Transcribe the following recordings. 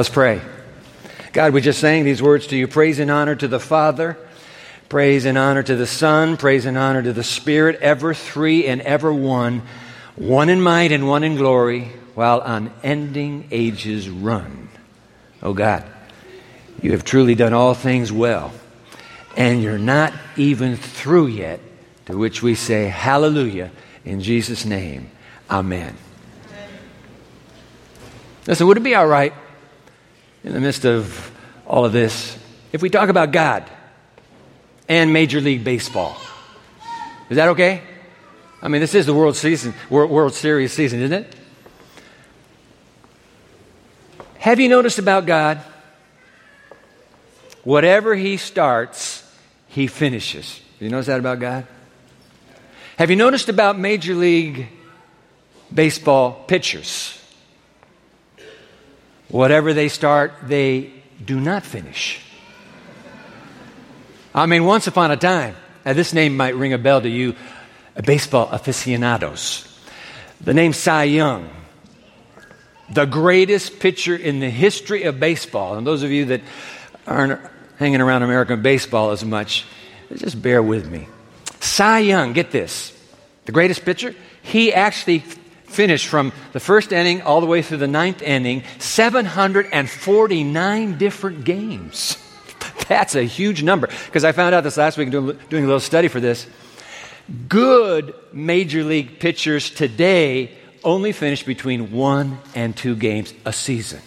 Let's pray. God, We're just sang these words to you. Praise and honor to the Father, praise and honor to the Son, praise and honor to the Spirit, ever three and ever one, one in might and one in glory, while unending ages run. Oh God, you have truly done all things well, and you're not even through yet, to which we say, Hallelujah, in Jesus' name. Amen. Listen, would it be all right in the midst of all of this if we talk about God and Major League Baseball? Is that okay? I mean, this is the World season, World Series season, isn't it? Have you noticed about God? Whatever He starts, He finishes. You notice that about God? Have you noticed about Major League Baseball pitchers? Whatever they start, they do not finish. I mean, once upon a time, now this name might ring a bell to you, uh, baseball aficionados. The name Cy Young, the greatest pitcher in the history of baseball. And those of you that aren't hanging around American baseball as much, just bear with me. Cy Young, get this, the greatest pitcher, he actually finished from the first inning all the way through the ninth inning 749 different games. That's a huge number. Because I found out this last week doing, doing a little study for this. Good major league pitchers today only finish between one and two games a season.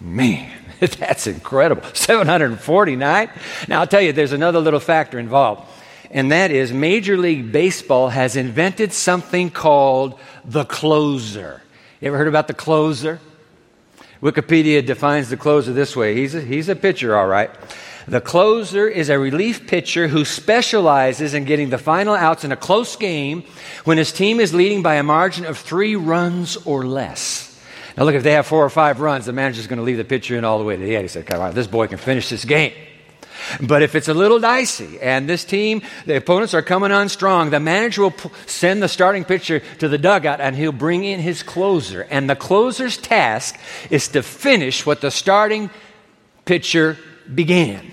Man, that's incredible. 749? Now, I'll tell you, there's another little factor involved and that is Major League Baseball has invented something called the closer. You ever heard about the closer? Wikipedia defines the closer this way he's a, he's a pitcher, all right. The closer is a relief pitcher who specializes in getting the final outs in a close game when his team is leading by a margin of three runs or less. Now, look, if they have four or five runs, the manager's going to leave the pitcher in all the way to the end. He said, Come on, this boy can finish this game. But if it's a little dicey and this team, the opponents are coming on strong, the manager will send the starting pitcher to the dugout and he'll bring in his closer. And the closer's task is to finish what the starting pitcher began.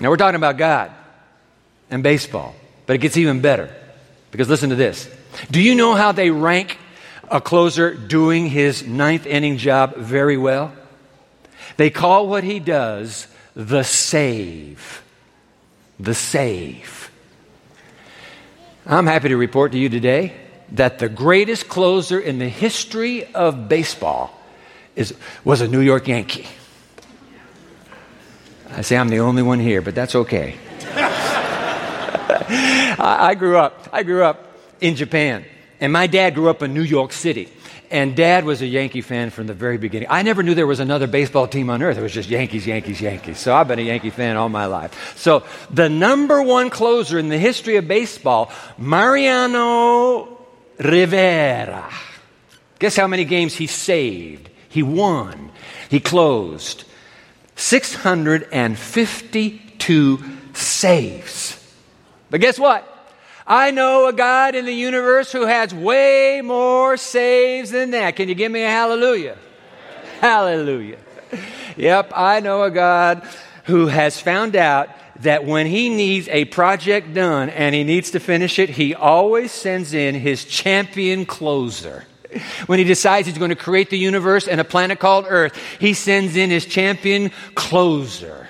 Now we're talking about God and baseball, but it gets even better. Because listen to this. Do you know how they rank a closer doing his ninth inning job very well? They call what he does the save. The save. I'm happy to report to you today that the greatest closer in the history of baseball is, was a New York Yankee. I say I'm the only one here, but that's okay. I, grew up. I grew up in Japan, and my dad grew up in New York City. And dad was a Yankee fan from the very beginning. I never knew there was another baseball team on earth. It was just Yankees, Yankees, Yankees. So I've been a Yankee fan all my life. So the number one closer in the history of baseball, Mariano Rivera. Guess how many games he saved? He won. He closed. 652 saves. But guess what? I know a God in the universe who has way more saves than that. Can you give me a hallelujah? Hallelujah. Yep, I know a God who has found out that when he needs a project done and he needs to finish it, he always sends in his champion closer. When he decides he's going to create the universe and a planet called Earth, he sends in his champion closer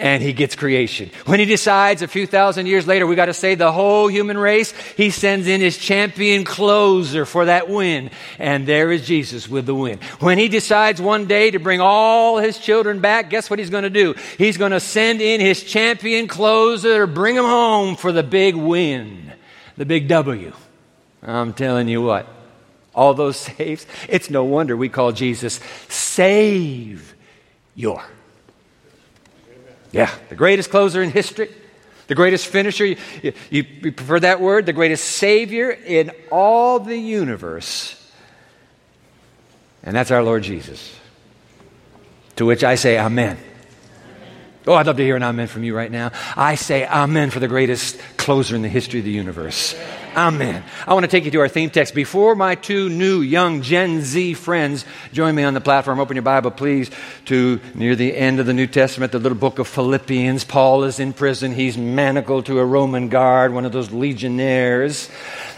and he gets creation. When he decides a few thousand years later we got to save the whole human race, he sends in his champion closer for that win. And there is Jesus with the win. When he decides one day to bring all his children back, guess what he's going to do? He's going to send in his champion closer, to bring them home for the big win, the big W. I'm telling you what, all those saves, it's no wonder we call Jesus Save Your. Yeah, the greatest closer in history, the greatest finisher. You, you, you, prefer that word? The greatest Savior in all the universe. And that's our Lord Jesus. To which I say, Amen. Oh, I'd love to hear an amen from you right now. I say amen for the greatest closer in the history of the universe. Amen. I want to take you to our theme text. Before my two new young Gen Z friends join me on the platform, open your Bible, please, to near the end of the New Testament, the little book of Philippians. Paul is in prison. He's manacled to a Roman guard, one of those legionnaires.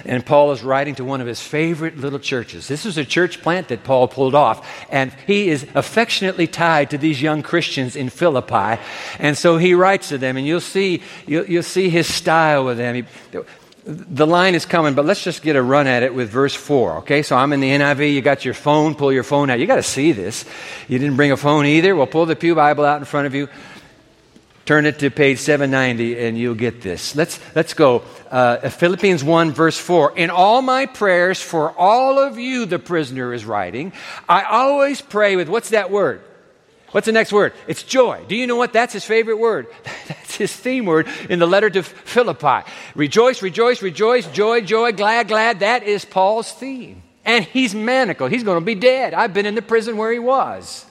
And Paul is writing to one of his favorite little churches. This is a church plant that Paul pulled off. And he is affectionately tied to these young Christians in Philippi. And so he writes to them, and you'll see, you'll, you'll see his style with them. He, the line is coming, but let's just get a run at it with verse 4. Okay, so I'm in the NIV. You got your phone, pull your phone out. You got to see this. You didn't bring a phone either. Well, pull the Pew Bible out in front of you. Turn it to page 790 and you'll get this. Let's, let's go. Uh, Philippians 1, verse 4. In all my prayers for all of you, the prisoner is writing, I always pray with what's that word? What's the next word? It's joy. Do you know what? That's his favorite word. His theme word in the letter to Philippi. Rejoice, rejoice, rejoice, joy, joy, glad, glad. That is Paul's theme. And he's manacled. He's going to be dead. I've been in the prison where he was.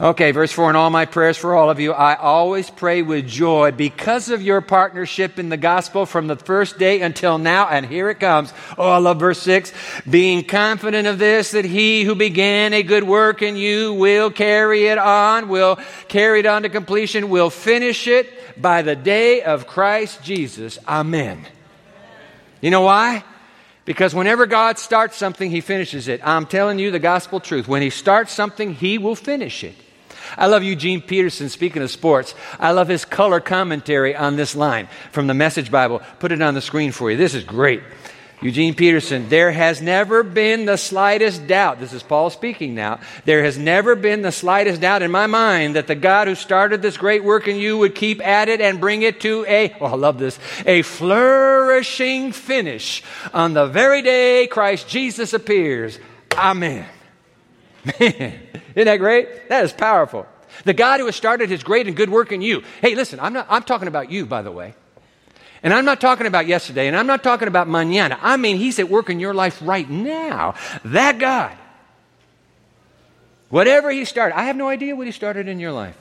Okay, verse 4 In all my prayers for all of you, I always pray with joy because of your partnership in the gospel from the first day until now. And here it comes. Oh, I love verse 6. Being confident of this, that he who began a good work in you will carry it on, will carry it on to completion, will finish it by the day of Christ Jesus. Amen. You know why? Because whenever God starts something, He finishes it. I'm telling you the gospel truth. When He starts something, He will finish it. I love Eugene Peterson, speaking of sports. I love his color commentary on this line from the Message Bible. Put it on the screen for you. This is great. Eugene Peterson, there has never been the slightest doubt, this is Paul speaking now, there has never been the slightest doubt in my mind that the God who started this great work in you would keep at it and bring it to a, oh, I love this, a flourishing finish on the very day Christ Jesus appears. Amen. Man, isn't that great? That is powerful. The God who has started his great and good work in you. Hey, listen, I'm, not, I'm talking about you, by the way. And I'm not talking about yesterday, and I'm not talking about mañana. I mean, he's at work in your life right now. That God. Whatever he started, I have no idea what he started in your life.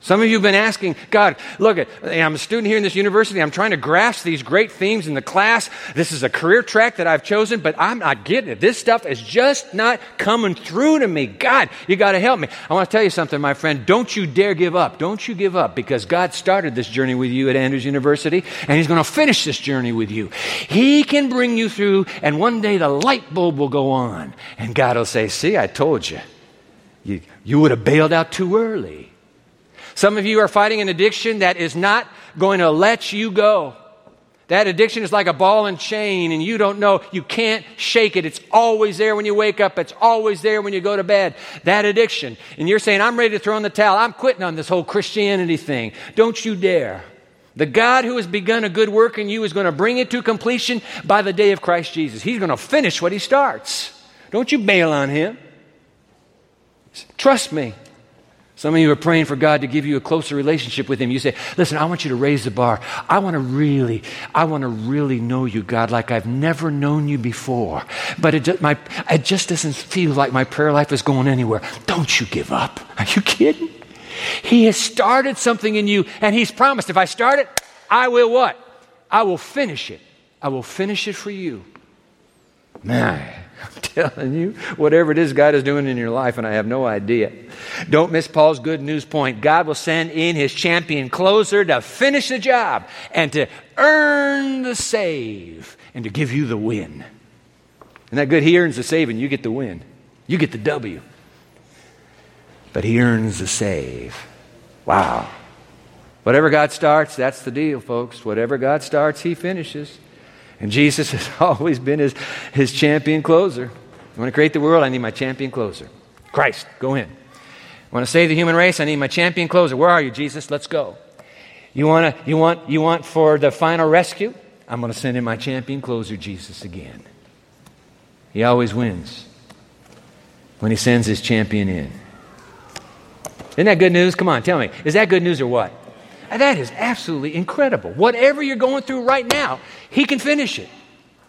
Some of you have been asking, God, look, eh, I'm a student here in this university. I'm trying to grasp these great themes in the class. This is a career track that I've chosen, but I'm not getting it. This stuff is just not coming through to me. God, you got to help me. I want to tell you something, my friend. Don't you dare give up. Don't you give up because God started this journey with you at Andrews University, and He's going to finish this journey with you. He can bring you through, and one day the light bulb will go on, and God will say, See, I told you. You, you would have bailed out too early. Some of you are fighting an addiction that is not going to let you go. That addiction is like a ball and chain, and you don't know, you can't shake it. It's always there when you wake up, it's always there when you go to bed. That addiction. And you're saying, I'm ready to throw in the towel. I'm quitting on this whole Christianity thing. Don't you dare. The God who has begun a good work in you is going to bring it to completion by the day of Christ Jesus. He's going to finish what he starts. Don't you bail on him. Trust me. Some of you are praying for God to give you a closer relationship with Him. You say, Listen, I want you to raise the bar. I want to really, I want to really know you, God, like I've never known you before. But it just, my, it just doesn't feel like my prayer life is going anywhere. Don't you give up. Are you kidding? He has started something in you, and He's promised if I start it, I will what? I will finish it. I will finish it for you. Man. I'm telling you, whatever it is God is doing in your life, and I have no idea. Don't miss Paul's good news point. God will send in his champion closer to finish the job and to earn the save and to give you the win. Isn't that good? He earns the save and you get the win. You get the W. But he earns the save. Wow. Whatever God starts, that's the deal, folks. Whatever God starts, he finishes. And Jesus has always been his, his champion closer. I want to create the world, I need my champion closer. Christ, go in. I want to save the human race, I need my champion closer. Where are you, Jesus? Let's go. You want, to, you want, you want for the final rescue? I'm going to send in my champion closer, Jesus, again. He always wins when he sends his champion in. Isn't that good news? Come on, tell me. Is that good news or what? That is absolutely incredible. Whatever you're going through right now, He can finish it.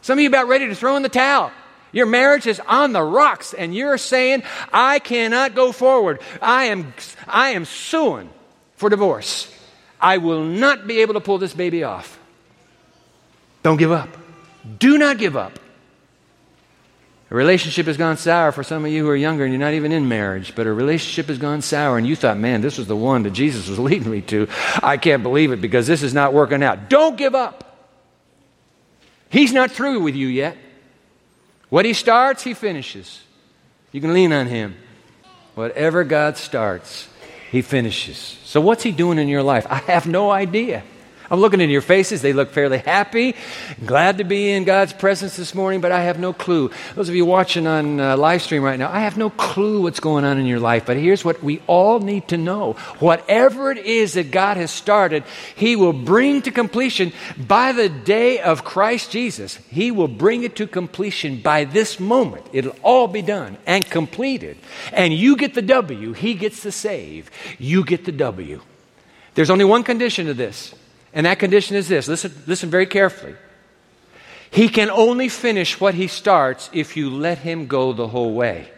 Some of you about ready to throw in the towel. Your marriage is on the rocks, and you're saying, I cannot go forward. I am, I am suing for divorce. I will not be able to pull this baby off. Don't give up. Do not give up. A relationship has gone sour for some of you who are younger and you're not even in marriage, but a relationship has gone sour and you thought, man, this was the one that Jesus was leading me to. I can't believe it because this is not working out. Don't give up. He's not through with you yet. What he starts, he finishes. You can lean on him. Whatever God starts, he finishes. So, what's he doing in your life? I have no idea. I'm looking in your faces. They look fairly happy, glad to be in God's presence this morning, but I have no clue. Those of you watching on uh, live stream right now, I have no clue what's going on in your life. But here's what we all need to know whatever it is that God has started, He will bring to completion by the day of Christ Jesus. He will bring it to completion by this moment. It'll all be done and completed. And you get the W, He gets the save. You get the W. There's only one condition to this. And that condition is this listen, listen very carefully. He can only finish what he starts if you let him go the whole way.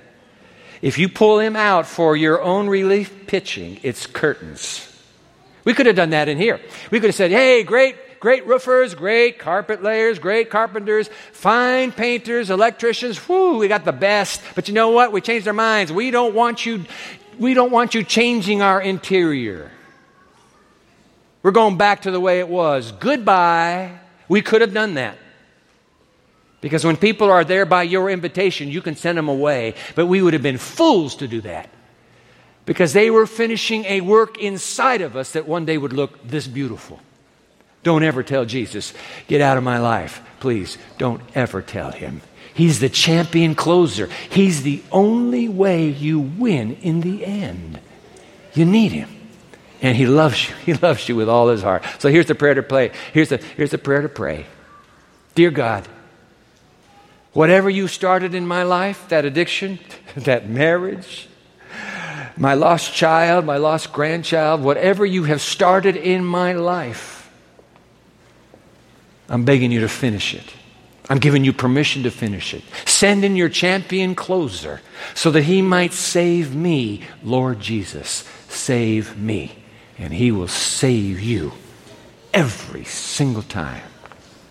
If you pull him out for your own relief pitching, it's curtains. We could have done that in here. We could have said, hey, great, great roofers, great carpet layers, great carpenters, fine painters, electricians. Whoo, we got the best. But you know what? We changed our minds. We don't want you, we don't want you changing our interior. We're going back to the way it was. Goodbye. We could have done that. Because when people are there by your invitation, you can send them away. But we would have been fools to do that. Because they were finishing a work inside of us that one day would look this beautiful. Don't ever tell Jesus, get out of my life. Please, don't ever tell him. He's the champion closer. He's the only way you win in the end. You need him. And he loves you. He loves you with all his heart. So here's the prayer to pray. Here's the, here's the prayer to pray. Dear God, whatever you started in my life, that addiction, that marriage, my lost child, my lost grandchild, whatever you have started in my life, I'm begging you to finish it. I'm giving you permission to finish it. Send in your champion closer so that he might save me, Lord Jesus. Save me and He will save you every single time.